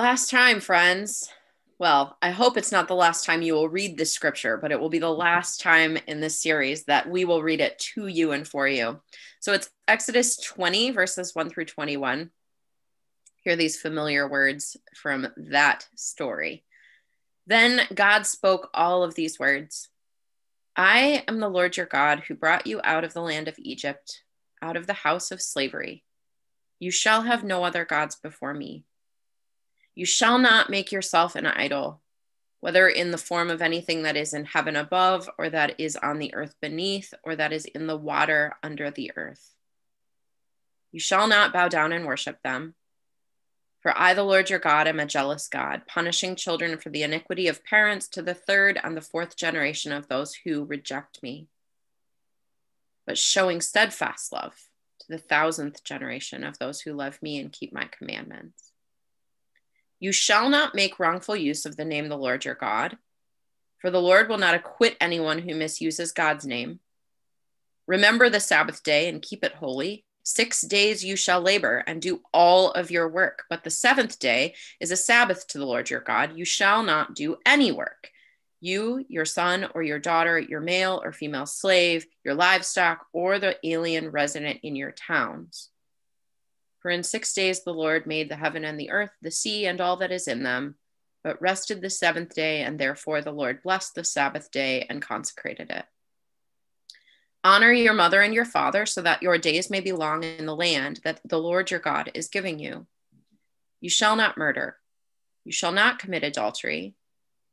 Last time, friends. Well, I hope it's not the last time you will read this scripture, but it will be the last time in this series that we will read it to you and for you. So it's Exodus 20, verses 1 through 21. Hear these familiar words from that story. Then God spoke all of these words I am the Lord your God who brought you out of the land of Egypt, out of the house of slavery. You shall have no other gods before me. You shall not make yourself an idol, whether in the form of anything that is in heaven above, or that is on the earth beneath, or that is in the water under the earth. You shall not bow down and worship them. For I, the Lord your God, am a jealous God, punishing children for the iniquity of parents to the third and the fourth generation of those who reject me, but showing steadfast love to the thousandth generation of those who love me and keep my commandments. You shall not make wrongful use of the name of the Lord your God, for the Lord will not acquit anyone who misuses God's name. Remember the Sabbath day and keep it holy. Six days you shall labor and do all of your work, but the seventh day is a Sabbath to the Lord your God. You shall not do any work. You, your son or your daughter, your male or female slave, your livestock, or the alien resident in your towns for in six days the Lord made the heaven and the earth, the sea, and all that is in them, but rested the seventh day, and therefore the Lord blessed the Sabbath day and consecrated it. Honor your mother and your father, so that your days may be long in the land that the Lord your God is giving you. You shall not murder. You shall not commit adultery.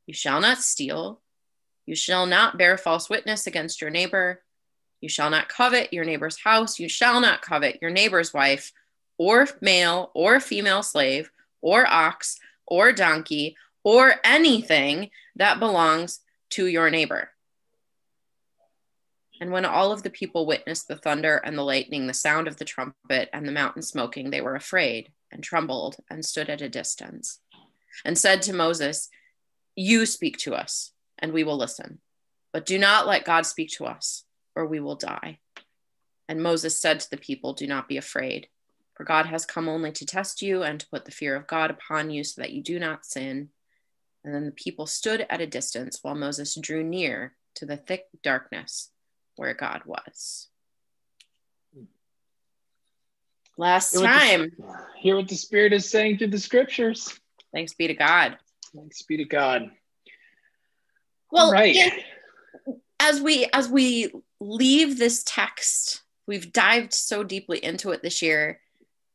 You shall not steal. You shall not bear false witness against your neighbor. You shall not covet your neighbor's house. You shall not covet your neighbor's wife or male or female slave or ox or donkey or anything that belongs to your neighbor. And when all of the people witnessed the thunder and the lightning, the sound of the trumpet, and the mountain smoking, they were afraid and trembled and stood at a distance and said to Moses, You speak to us, and we will listen. But do not let God speak to us, or we will die. And Moses said to the people, Do not be afraid. For God has come only to test you and to put the fear of God upon you so that you do not sin. And then the people stood at a distance while Moses drew near to the thick darkness where God was. Last hear time. The, hear what the Spirit is saying through the scriptures. Thanks be to God. Thanks be to God. Well, right. As we as we leave this text, we've dived so deeply into it this year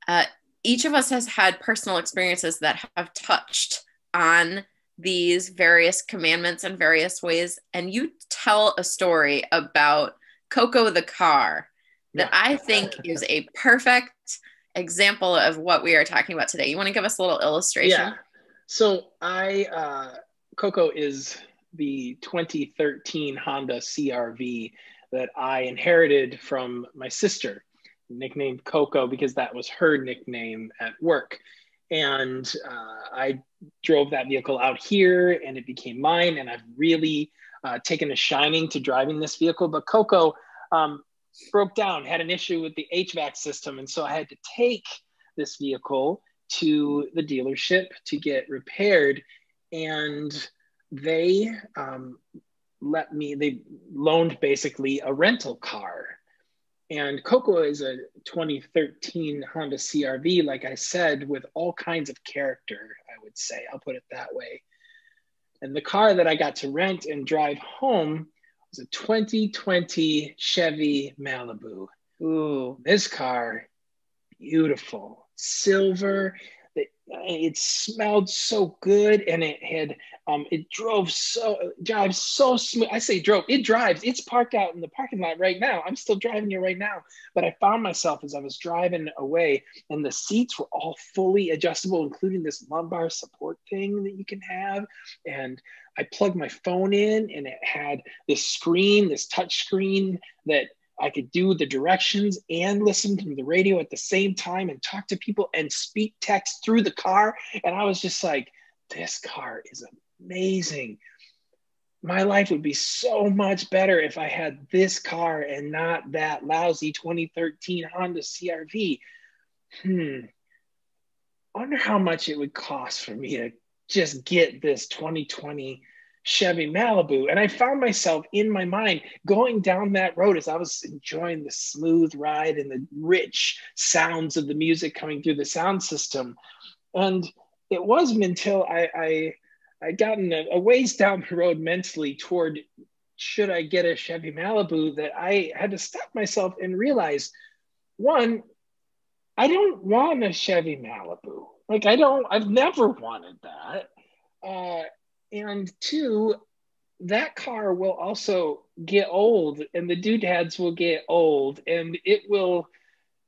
uh, each of us has had personal experiences that have touched on these various commandments in various ways. And you tell a story about Coco the car that I think is a perfect example of what we are talking about today. You want to give us a little illustration? Yeah. So I, uh, Coco is the 2013 Honda CRV that I inherited from my sister nicknamed Coco because that was her nickname at work. And uh, I drove that vehicle out here and it became mine. And I've really uh, taken a shining to driving this vehicle. But Coco um, broke down, had an issue with the HVAC system. And so I had to take this vehicle to the dealership to get repaired. And they um, let me, they loaned basically a rental car and Coco is a 2013 Honda CRV, like I said, with all kinds of character, I would say. I'll put it that way. And the car that I got to rent and drive home was a 2020 Chevy Malibu. Ooh, this car, beautiful, silver it smelled so good and it had um it drove so drives so smooth. I say drove it drives it's parked out in the parking lot right now. I'm still driving it right now. But i found myself as i was driving away and the seats were all fully adjustable including this lumbar support thing that you can have. And i plugged my phone in and it had this screen this touch screen that I could do the directions and listen to the radio at the same time and talk to people and speak text through the car. And I was just like, this car is amazing. My life would be so much better if I had this car and not that lousy 2013 Honda CRV. Hmm. wonder how much it would cost for me to just get this 2020 Chevy Malibu. And I found myself in my mind going down that road as I was enjoying the smooth ride and the rich sounds of the music coming through the sound system. And it wasn't until I, I I'd gotten a, a ways down the road mentally toward should I get a Chevy Malibu that I had to stop myself and realize one, I don't want a Chevy Malibu. Like I don't, I've never wanted that. Uh, and two, that car will also get old and the doodads will get old and it will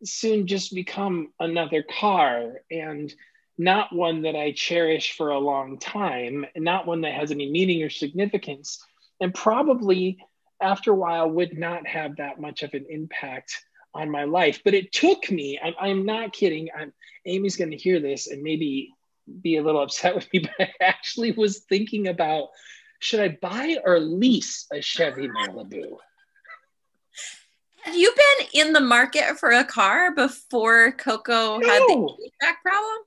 soon just become another car and not one that I cherish for a long time, not one that has any meaning or significance, and probably after a while would not have that much of an impact on my life. But it took me, I'm, I'm not kidding. I'm, Amy's going to hear this and maybe be a little upset with me, but I actually was thinking about should I buy or lease a Chevy Malibu? Have you been in the market for a car before Coco no. had the back problem?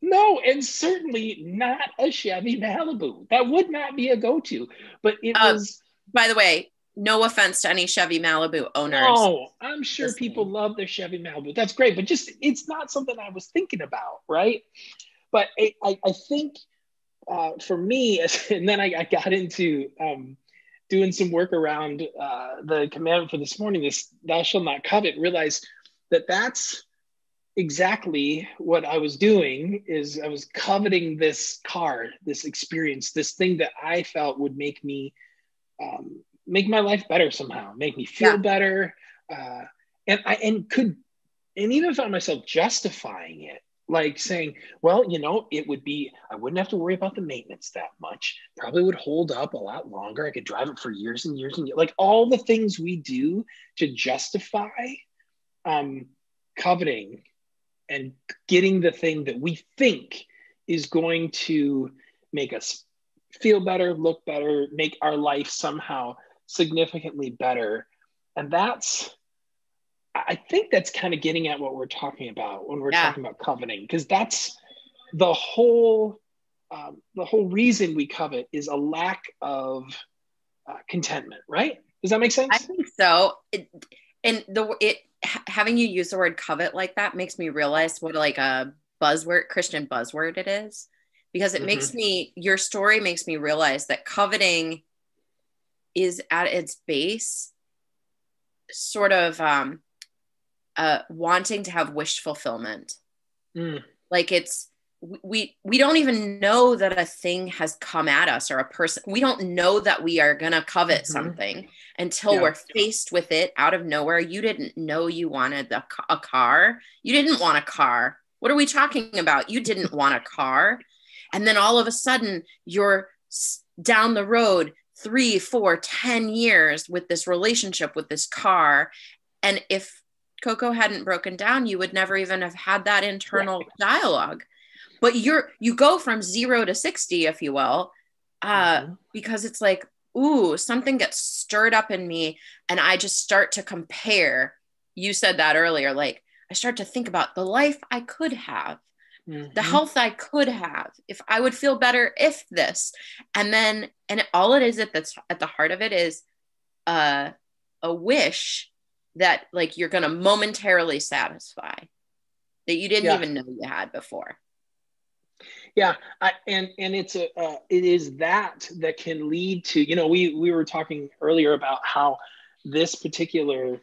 No, and certainly not a Chevy Malibu. That would not be a go-to. But it um, was. By the way, no offense to any Chevy Malibu owners. No, I'm sure people love their Chevy Malibu. That's great, but just it's not something I was thinking about, right? But it, I, I think uh, for me, and then I, I got into um, doing some work around uh, the commandment for this morning, this thou shalt not covet, realized that that's exactly what I was doing is I was coveting this car, this experience, this thing that I felt would make me um, make my life better somehow, make me feel yeah. better, uh, and I and could and even found myself justifying it, like saying, well, you know, it would be I wouldn't have to worry about the maintenance that much. Probably would hold up a lot longer. I could drive it for years and years and years. like all the things we do to justify um, coveting and getting the thing that we think is going to make us feel better, look better, make our life somehow significantly better. And that's, I think that's kind of getting at what we're talking about when we're yeah. talking about coveting, because that's the whole. Um, the whole reason we covet is a lack of uh, contentment, right? Does that make sense? I think so. It, and the it having you use the word covet like that makes me realize what like a buzzword christian buzzword it is because it mm-hmm. makes me your story makes me realize that coveting is at its base sort of um uh wanting to have wish fulfillment. Mm. like it's we we don't even know that a thing has come at us or a person we don't know that we are going to covet mm-hmm. something until yeah. we're faced with it out of nowhere. You didn't know you wanted a, a car. You didn't want a car. What are we talking about? You didn't want a car. And then all of a sudden you're down the road three four ten years with this relationship with this car. And if coco hadn't broken down you would never even have had that internal dialogue but you're you go from zero to 60 if you will uh mm-hmm. because it's like ooh something gets stirred up in me and i just start to compare you said that earlier like i start to think about the life i could have mm-hmm. the health i could have if i would feel better if this and then and all it is at that's at the heart of it is uh a wish that like you're going to momentarily satisfy that you didn't yeah. even know you had before yeah I, and and it's a uh, it is that that can lead to you know we we were talking earlier about how this particular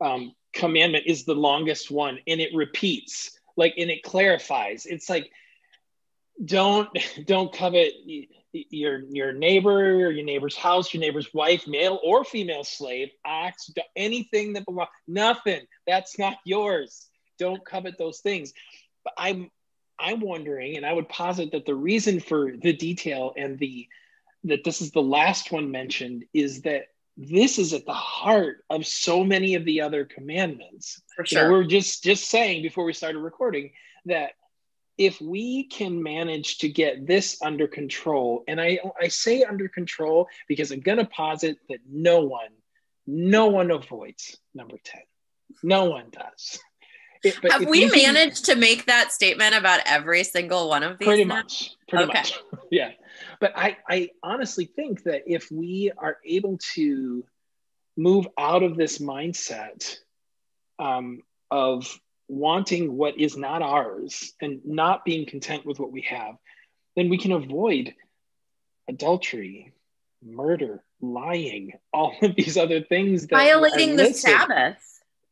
um, commandment is the longest one and it repeats like and it clarifies it's like don't don't covet your your neighbor your neighbor's house your neighbor's wife male or female slave ox, anything that belongs nothing that's not yours don't covet those things but i'm I'm wondering, and I would posit that the reason for the detail and the that this is the last one mentioned is that this is at the heart of so many of the other commandments. For sure. You know, we're just just saying before we started recording that if we can manage to get this under control, and I, I say under control because I'm going to posit that no one, no one avoids number 10. No one does. It, but Have we you can- managed to make that statement about every single one of these? pretty now? much pretty Okay. much yeah but i i honestly think that if we are able to move out of this mindset um, of wanting what is not ours and not being content with what we have then we can avoid adultery murder lying all of these other things that Violating the. Sabbath.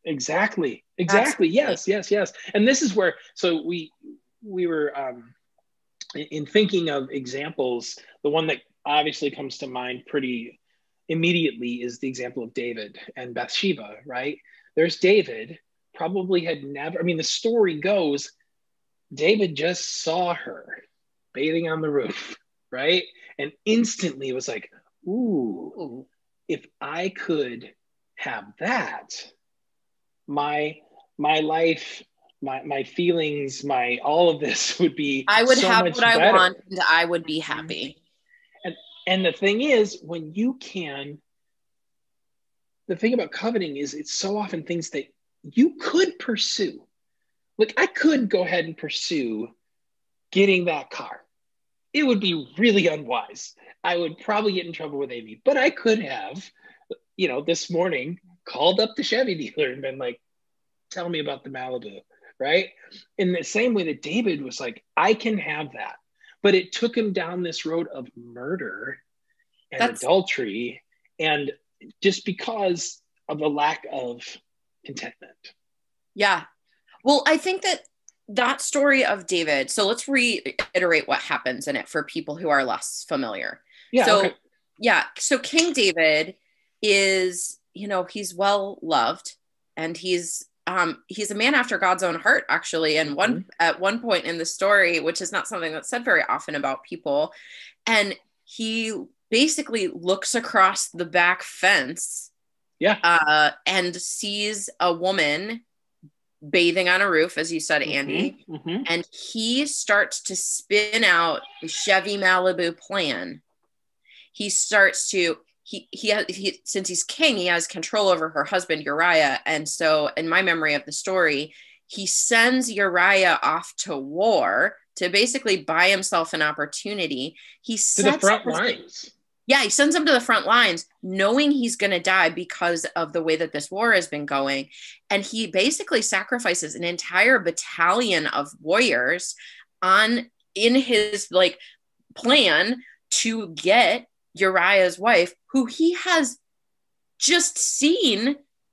Exactly. Exactly. Yes. Yes. Yes. And this is where so we we were um, in thinking of examples. The one that obviously comes to mind pretty immediately is the example of David and Bathsheba. Right? There's David. Probably had never. I mean, the story goes, David just saw her bathing on the roof, right? And instantly was like, "Ooh, if I could have that, my my life, my my feelings, my all of this would be I would so have what I better. want and I would be mm-hmm. happy. And the thing is, when you can, the thing about coveting is it's so often things that you could pursue. Like I could go ahead and pursue getting that car. It would be really unwise. I would probably get in trouble with Amy, but I could have, you know, this morning called up the Chevy dealer and been like, tell me about the Malibu, right? In the same way that David was like, I can have that. But it took him down this road of murder and That's- adultery, and just because of the lack of contentment. Yeah. Well, I think that that story of David, so let's reiterate what happens in it for people who are less familiar. Yeah. so okay. yeah so king david is you know he's well loved and he's um he's a man after god's own heart actually and one at one point in the story which is not something that's said very often about people and he basically looks across the back fence Yeah. uh and sees a woman bathing on a roof as you said andy Mhm, mhm. and he starts to spin out the Chevy Malibu plan. He starts to he he, has, he since he's king, he has control over her husband Uriah, and so in my memory of the story, he sends Uriah off to war to basically buy himself an opportunity. He To the front lines. Yeah, he sends him to the front lines, knowing he's going to die because of the way that this war has been going. And he basically sacrifices an entire battalion of warriors on in his like plan to get Uriah's wife, who he has just seen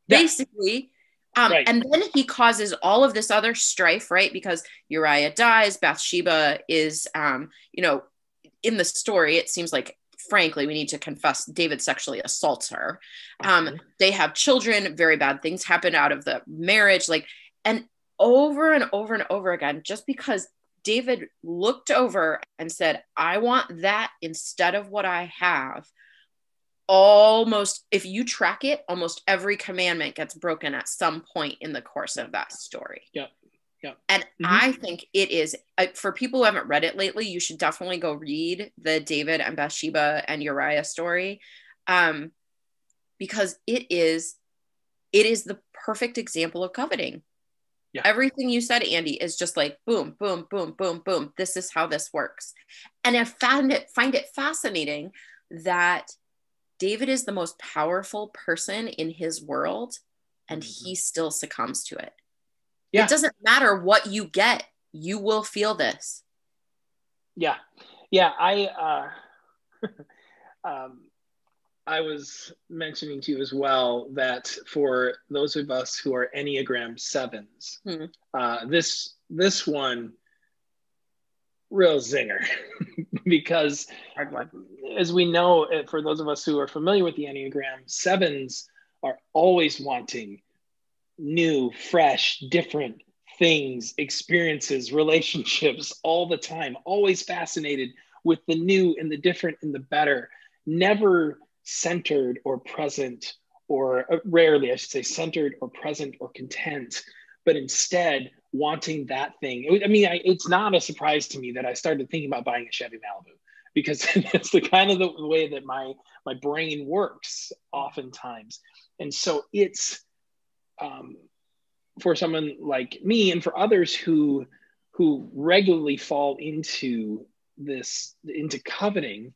Yeah. basically. Um, Right. And then he causes all of this other strife, right? Because Uriah dies, Bathsheba is, um, you know, in the story, it seems like, frankly, we need to confess David sexually assaults her. Um, they have children, very bad things happen out of the marriage. Like, and over and over and over again, just because David looked over and said, I want that instead of what I have. Almost, if you track it, almost every commandment gets broken at some point in the course of that story. Yep. Yep. And Mhm. I think it is uh, for people who haven't read it lately, you should definitely go read the David and Bathsheba and Uriah story. Um, because it is it is the perfect example of coveting. Yeah. Everything you said, Andy, is just like boom, boom, boom, boom, boom. This is how this works. And I found it find it fascinating that David is the most powerful person in his world, and Mhm. he still succumbs to it. Yeah. It doesn't matter what you get, you will feel this. Yeah, yeah. I uh, um, I was mentioning to you as well that for those of us who are Enneagram sevens, Hmm. uh, this this one real zinger because as we know, uh, for those of us who are familiar with the Enneagram, sevens are always wanting new, fresh, different things, experiences, relationships all the time, always fascinated with the new and the different and the better, never centered or present, or uh, rarely, I should say, centered or present or content, but instead wanting that thing. I mean, I, it's not a surprise to me that I started thinking about buying a Chevy Malibu because it's the kind of the way that my my brain works oftentimes and so it's um for someone like me and for others who who regularly fall into this into coveting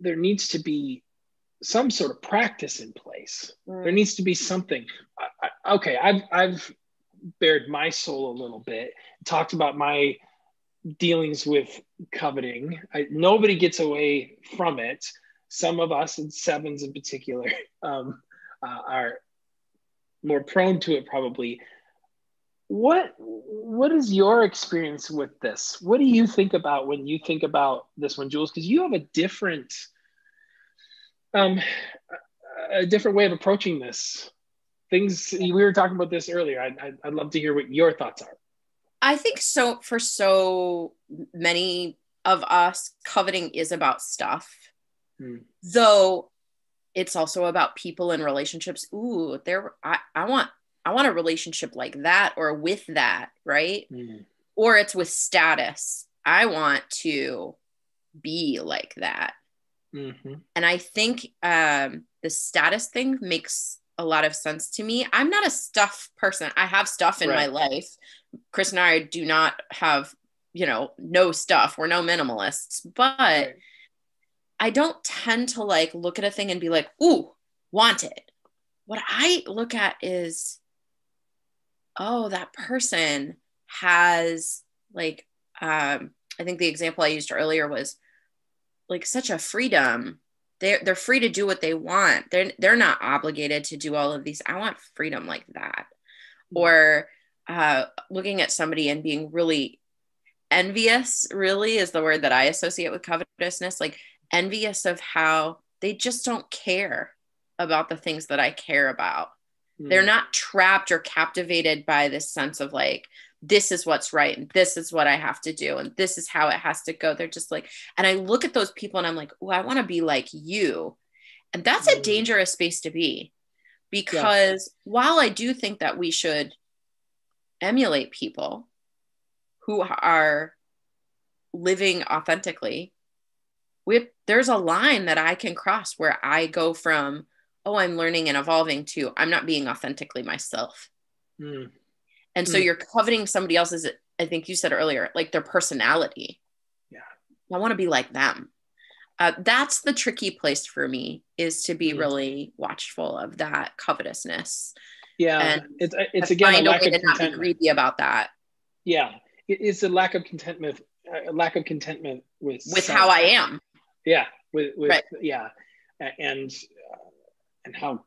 there needs to be some sort of practice in place. Mm. there needs to be something. I, I, okay i've i've bared my soul a little bit talked about my dealings with coveting. I, nobody gets away from it. Some of us and sevens in particular um, uh, are more prone to it probably. What what is your experience with this? What do you think about when you think about this one jules? Because you have a different um a different way of approaching this. Things we were talking about this earlier. I'd, I'd love to hear what your thoughts are. I think so for so many of us coveting is about stuff. Hmm. though it's also about people and relationships ooh there i, I want I want a relationship like that or with that, right? Mm. Or it's with status. I want to be like that. Mm-hmm. And I think um, the status thing makes a lot of sense to me. I'm not a stuff person. I have stuff in right. my life. Chris and I do not have, you know, no stuff. We're no minimalists, but right. I don't tend to like look at a thing and be like, ooh, want it. What I look at is oh, that person has like, um, I think the example I used earlier was like such a freedom. They're, they're free to do what they want. They're, they're not obligated to do all of these. I want freedom like that. Mm. Or uh, looking at somebody and being really envious, really is the word that I associate with covetousness, like envious of how they just don't care about the things that I care about. They're hmm. not trapped or captivated by this sense of like, this is what's right and this is what I have to do and this is how it has to go. They're just like, and I look at those people and I'm like, oh, I want to be like you. And that's mm. a hmm. dangerous space to be because yeah. while I do think that we should emulate people who are living authentically, we, there's a line that I can cross where I go from oh, I'm learning and evolving to I'm not being authentically myself. Mm. And so mm. you're coveting somebody else's, I think you said earlier, like their personality. Yeah. I want to be like them. Uh, that's the tricky place for me is to be mm. really watchful of that covetousness. Yeah. And it's, it's again, a lack of contentment. greedy about that. Yeah. It's a lack of contentment, a lack of contentment with, with how I am. Yeah. With, with right. yeah. And and how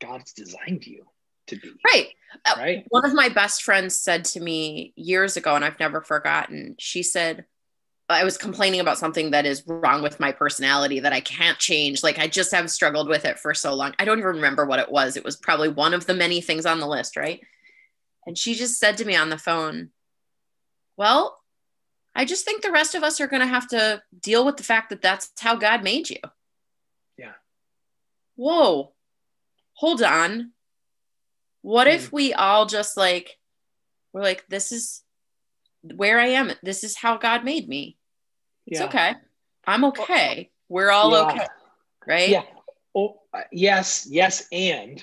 God's designed you to be. Right. Uh, right. One of my best friends said to me years ago, and I've never forgotten, she said, I was complaining about something that is wrong with my personality that I can't change. Like I just have struggled with it for so long. I don't even remember what it was. It was probably one of the many things on the list, right? And she just said to me on the phone, Well, I just think the rest of us are going to have to deal with the fact that that's how God made you. Yeah. Whoa hold on. What if hmm. we all just like, we're like, this is where I am. This is how God made me. It's yeah. okay. I'm okay. We're all yeah. okay. Right? Yeah. Oh, uh, yes, yes. And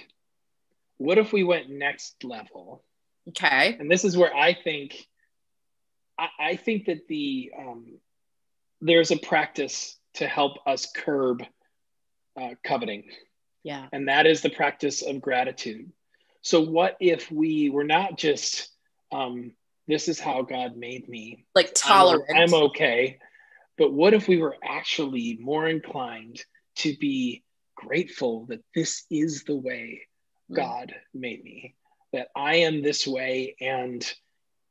what if we went next level? Okay. And this is where I think, I, I think that the, um, there's a practice to help us curb uh, coveting. Yeah. And that is the practice of gratitude. So, what if we were not just, um, this is how God made me? Like tolerant. I'm, I'm okay. But what if we were actually more inclined to be grateful that this is the way mm. God made me? That I am this way and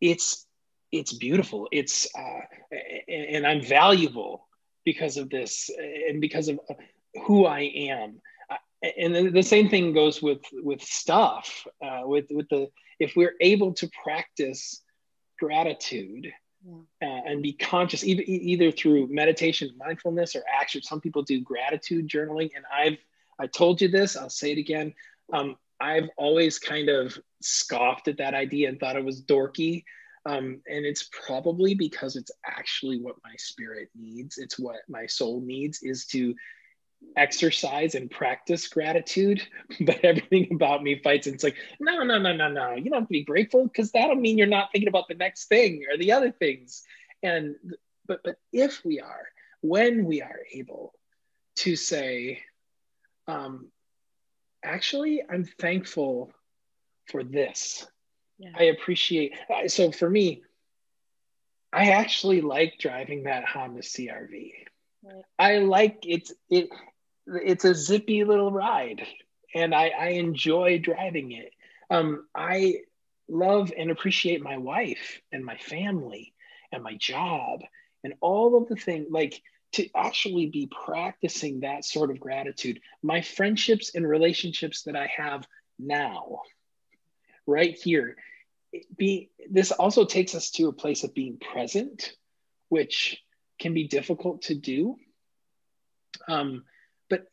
it's it's beautiful. It's uh, and I'm valuable because of this and because of who I am and the same thing goes with with stuff uh, with with the if we're able to practice gratitude yeah. uh, and be conscious either, either through meditation mindfulness or action some people do gratitude journaling and i've i told you this i'll say it again um, i've always kind of scoffed at that idea and thought it was dorky um, and it's probably because it's actually what my spirit needs it's what my soul needs is to exercise and practice gratitude, but everything about me fights. And it's like, no, no, no, no, no. You don't have to be grateful because that'll mean you're not thinking about the next thing or the other things. And but but if we are, when we are able to say, um, actually, I'm thankful for this. Yeah. I appreciate. So for me, I actually like driving that Honda CRV. Right. I like it's it it's a zippy little ride and I, I enjoy driving it. Um, I love and appreciate my wife and my family and my job and all of the things like to actually be practicing that sort of gratitude. My friendships and relationships that I have now, right here, be this also takes us to a place of being present, which can be difficult to do. Um, but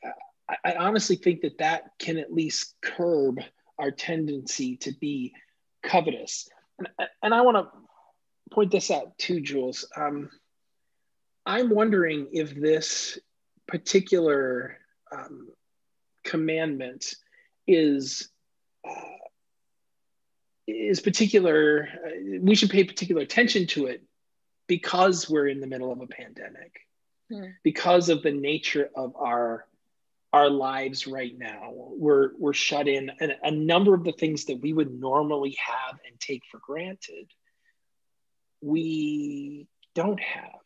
I, I honestly think that that can at least curb our tendency to be covetous. And, and I want to point this out too, Jules. Um, I'm wondering if this particular um, commandment is uh, is particular. Uh, we should pay particular attention to it because we're in the middle of a pandemic hmm. because of the nature of our our lives right now we're we're shut in and a number of the things that we would normally have and take for granted we don't have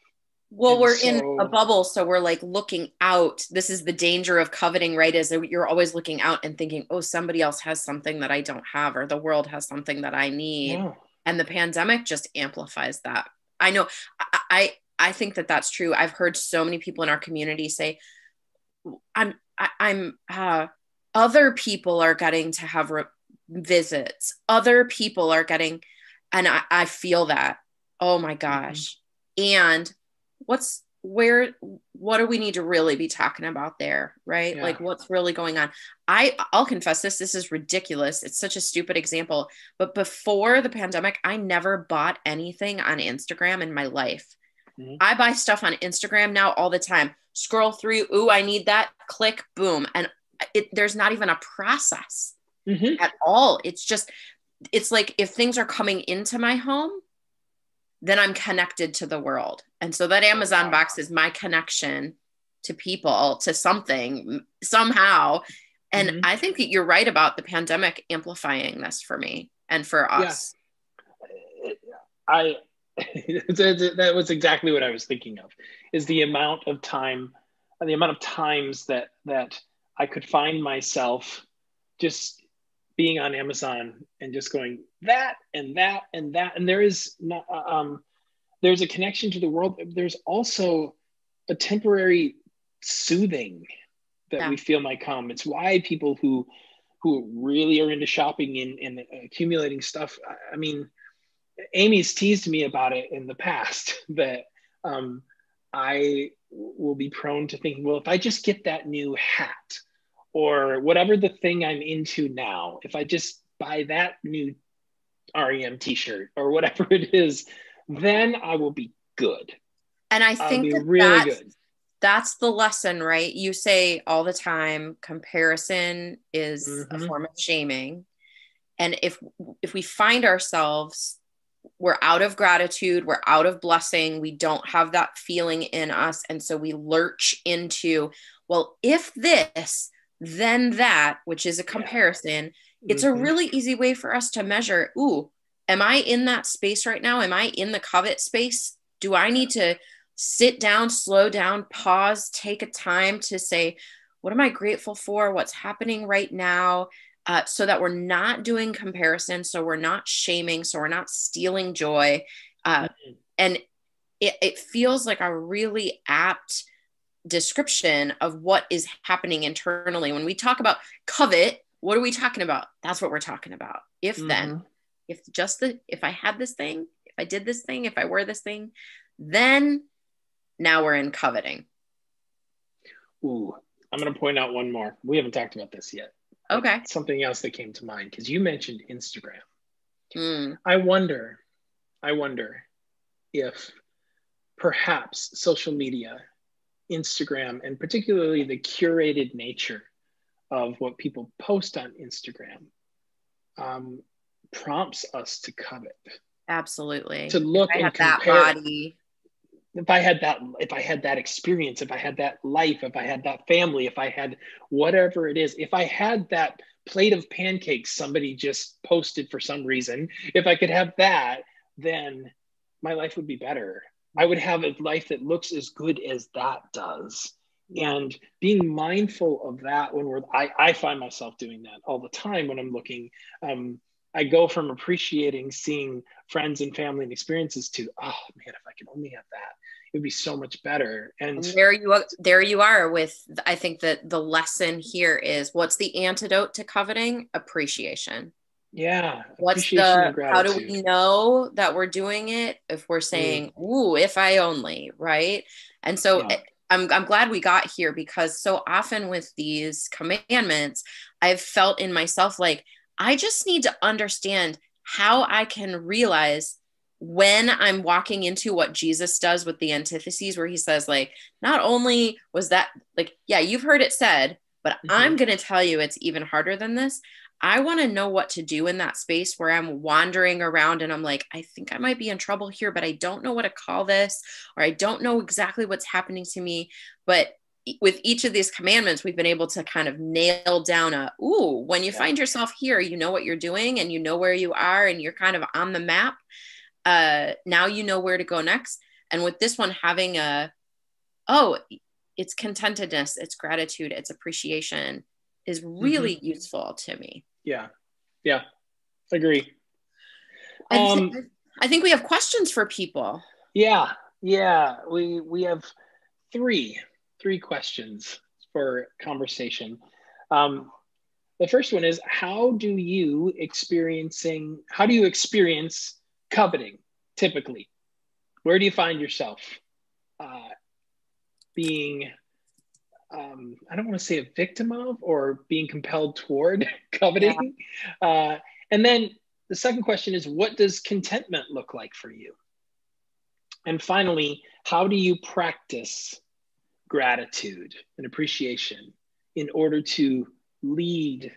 well and we're so, in a bubble so we're like looking out this is the danger of coveting right is that you're always looking out and thinking oh somebody else has something that i don't have or the world has something that i need yeah. and the pandemic just amplifies that i know I, I think that that's true. I've heard so many people in our community say, "I'm, I, am i am uh, other people are getting to have re- visits. Other people are getting, and I, I feel that. Oh my gosh! Mm-hmm. And what's where what do we need to really be talking about there right yeah. like what's really going on i i'll confess this this is ridiculous it's such a stupid example but before the pandemic i never bought anything on instagram in my life Mm-hmm. I buy stuff on Instagram now all the time. Scroll through, ooh, I need that, click, boom. And it, there's not even a process mm-hmm. at all. It's just, it's like if things are coming into my home, then I'm connected to the world. And so that Amazon box is my connection to people, to something somehow. And mm-hmm. I think that you're right about the pandemic amplifying this for me and for us. Yeah. I that was exactly what I was thinking of. Is the amount of time, the amount of times that that I could find myself just being on Amazon and just going that and that and that, and there is not um, there's a connection to the world. There's also a temporary soothing that yeah. we feel might come. It's why people who who really are into shopping and, and accumulating stuff. I mean Amy's teased me about it in the past that um, I will be prone to thinking, well, if I just get that new hat or whatever the thing I'm into now, if I just buy that new REM t shirt or whatever it is, then I will be good. And I think that really that's, good. That's the lesson, right? You say all the time comparison is mm-hmm. a form of shaming. And if if we find ourselves we're out of gratitude, we're out of blessing, we don't have that feeling in us. And so we lurch into, well, if this, then that, which is a comparison. Yeah. It's mm-hmm. a really easy way for us to measure, ooh, am I in that space right now? Am I in the covet space? Do I need to sit down, slow down, pause, take a time to say, what am I grateful for? What's happening right now? uh, so that we're not doing comparison, so we're not shaming, so we're not stealing joy. Uh, mm-hmm. And it, it feels like a really apt description of what is happening internally. When we talk about covet, what are we talking about? That's what we're talking about. If mm-hmm. then, if just the, if I had this thing, if I did this thing, if I were this thing, then now we're in coveting. Ooh, I'm going to point out one more. We haven't talked about this yet. Okay. Something else that came to mind because you mentioned Instagram. Mm. I wonder, I wonder if perhaps social media Instagram and particularly the curated nature of what people post on Instagram um, prompts us to covet. Absolutely. To look I and have that compare. body. If I had that, if I had that experience, if I had that life, if I had that family, if I had whatever it is, if I had that plate of pancakes somebody just posted for some reason, if I could have that, then my life would be better. I would have a life that looks as good as that does. And being mindful of that when we're, I, I find myself doing that all the time when I'm looking. Um, I go from appreciating seeing friends and family and experiences to, oh man, if I could only have that, it would be so much better. And, And there you are, there you are with I think that the lesson here is what's the antidote to coveting? Appreciation. Yeah, What's the how do we know that we're doing it if we're saying, ooh, if I only, right? And so Yeah. I'm I'm glad we got here because so often with these commandments, I've felt in myself like I just need to understand how I can realize when I'm walking into what Jesus does with the antitheses, where he says, like, not only was that, like, yeah, you've heard it said, but Mhm. I'm going to tell you it's even harder than this. I want to know what to do in that space where I'm wandering around and I'm like, I think I might be in trouble here, but I don't know what to call this, or I don't know exactly what's happening to me. But with each of these commandments, we've been able to kind of nail down a, ooh, when you Yeah. find yourself here, you know what you're doing and you know where you are and you're kind of on the map. Uh, now you know where to go next. And with this one, having a, oh, it's contentedness, it's gratitude, it's appreciation is really useful to me. Yeah, yeah, agree. I, Um, th- I think we have questions for people. Yeah, yeah. We we have three three questions for conversation. Um, the first one is how do you experiencing how do you experience coveting typically? Where do you find yourself uh, being? Um, I don't want to say a victim of or being compelled toward coveting. Uh, and then the second question is what does contentment look like for you? And finally, how do you practice gratitude and appreciation in order to lead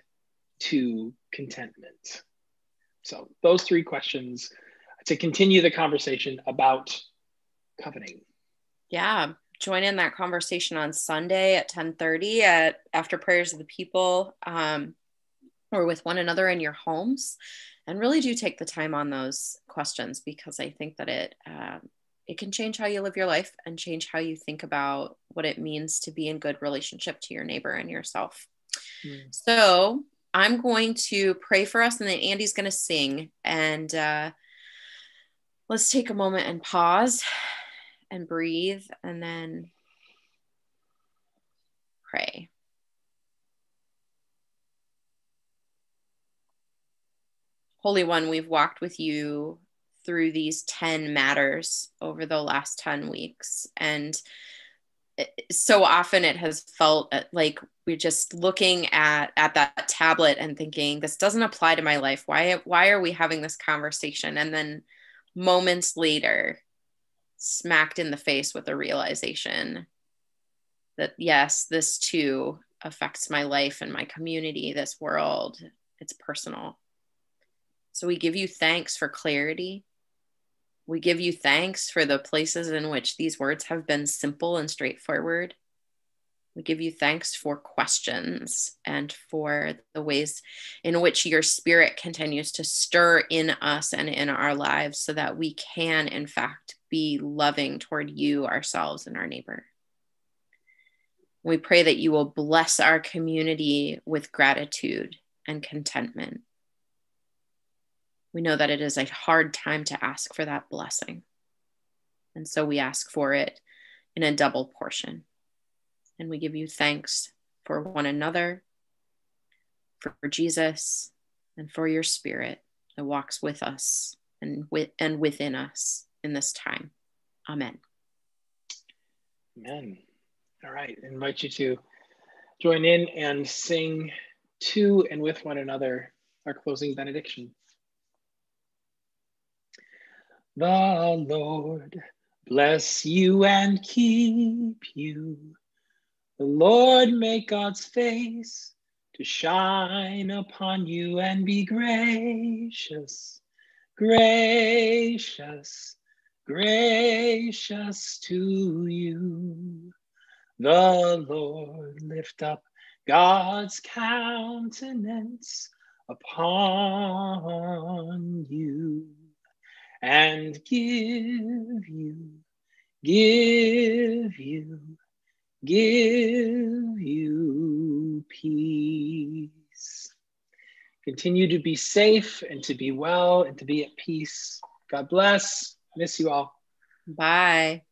to contentment? So, those three questions to continue the conversation about coveting. Yeah. Join in that conversation on Sunday at 1030 at after prayers of the people um, or with one another in your homes. And really do take the time on those questions because I think that it um, it can change how you live your life and change how you think about what it means to be in good relationship to your neighbor and yourself. Mm. So I'm going to pray for us and then Andy's going to sing. And uh, let's take a moment and pause and breathe and then pray. Holy One, we've walked with you through these 10 matters over the last 10 weeks. And so often it has felt uh, like we're just looking at at that tablet and thinking this doesn't apply to my life why why are we having this conversation and then moments later smacked in the face with a realization that yes this too affects my life and my community this world. It's personal. So we give you thanks for clarity. We give you thanks for the places in which these words have been simple and straightforward. We give you thanks for questions and for the ways in which your spirit continues to stir in us and in our lives so that we can, in fact, be loving toward you, ourselves, and our neighbor. We pray that you will bless our community with gratitude and contentment. We know that it is a hard time to ask for that blessing. And so we ask for it in a double portion. And we give you thanks for one another, for Jesus, and for your spirit that walks with us and with and within us in this time. Amen. Amen. All right. I invite you to join in and sing to and with one another our closing benediction. The Lord bless you and keep you. The Lord make God's face to shine upon you and be gracious, gracious, gracious to you. The Lord lift up God's countenance upon you and give you, give you, give you peace. Continue to be safe and to be well and to be at peace. God bless. Miss you all. Bye.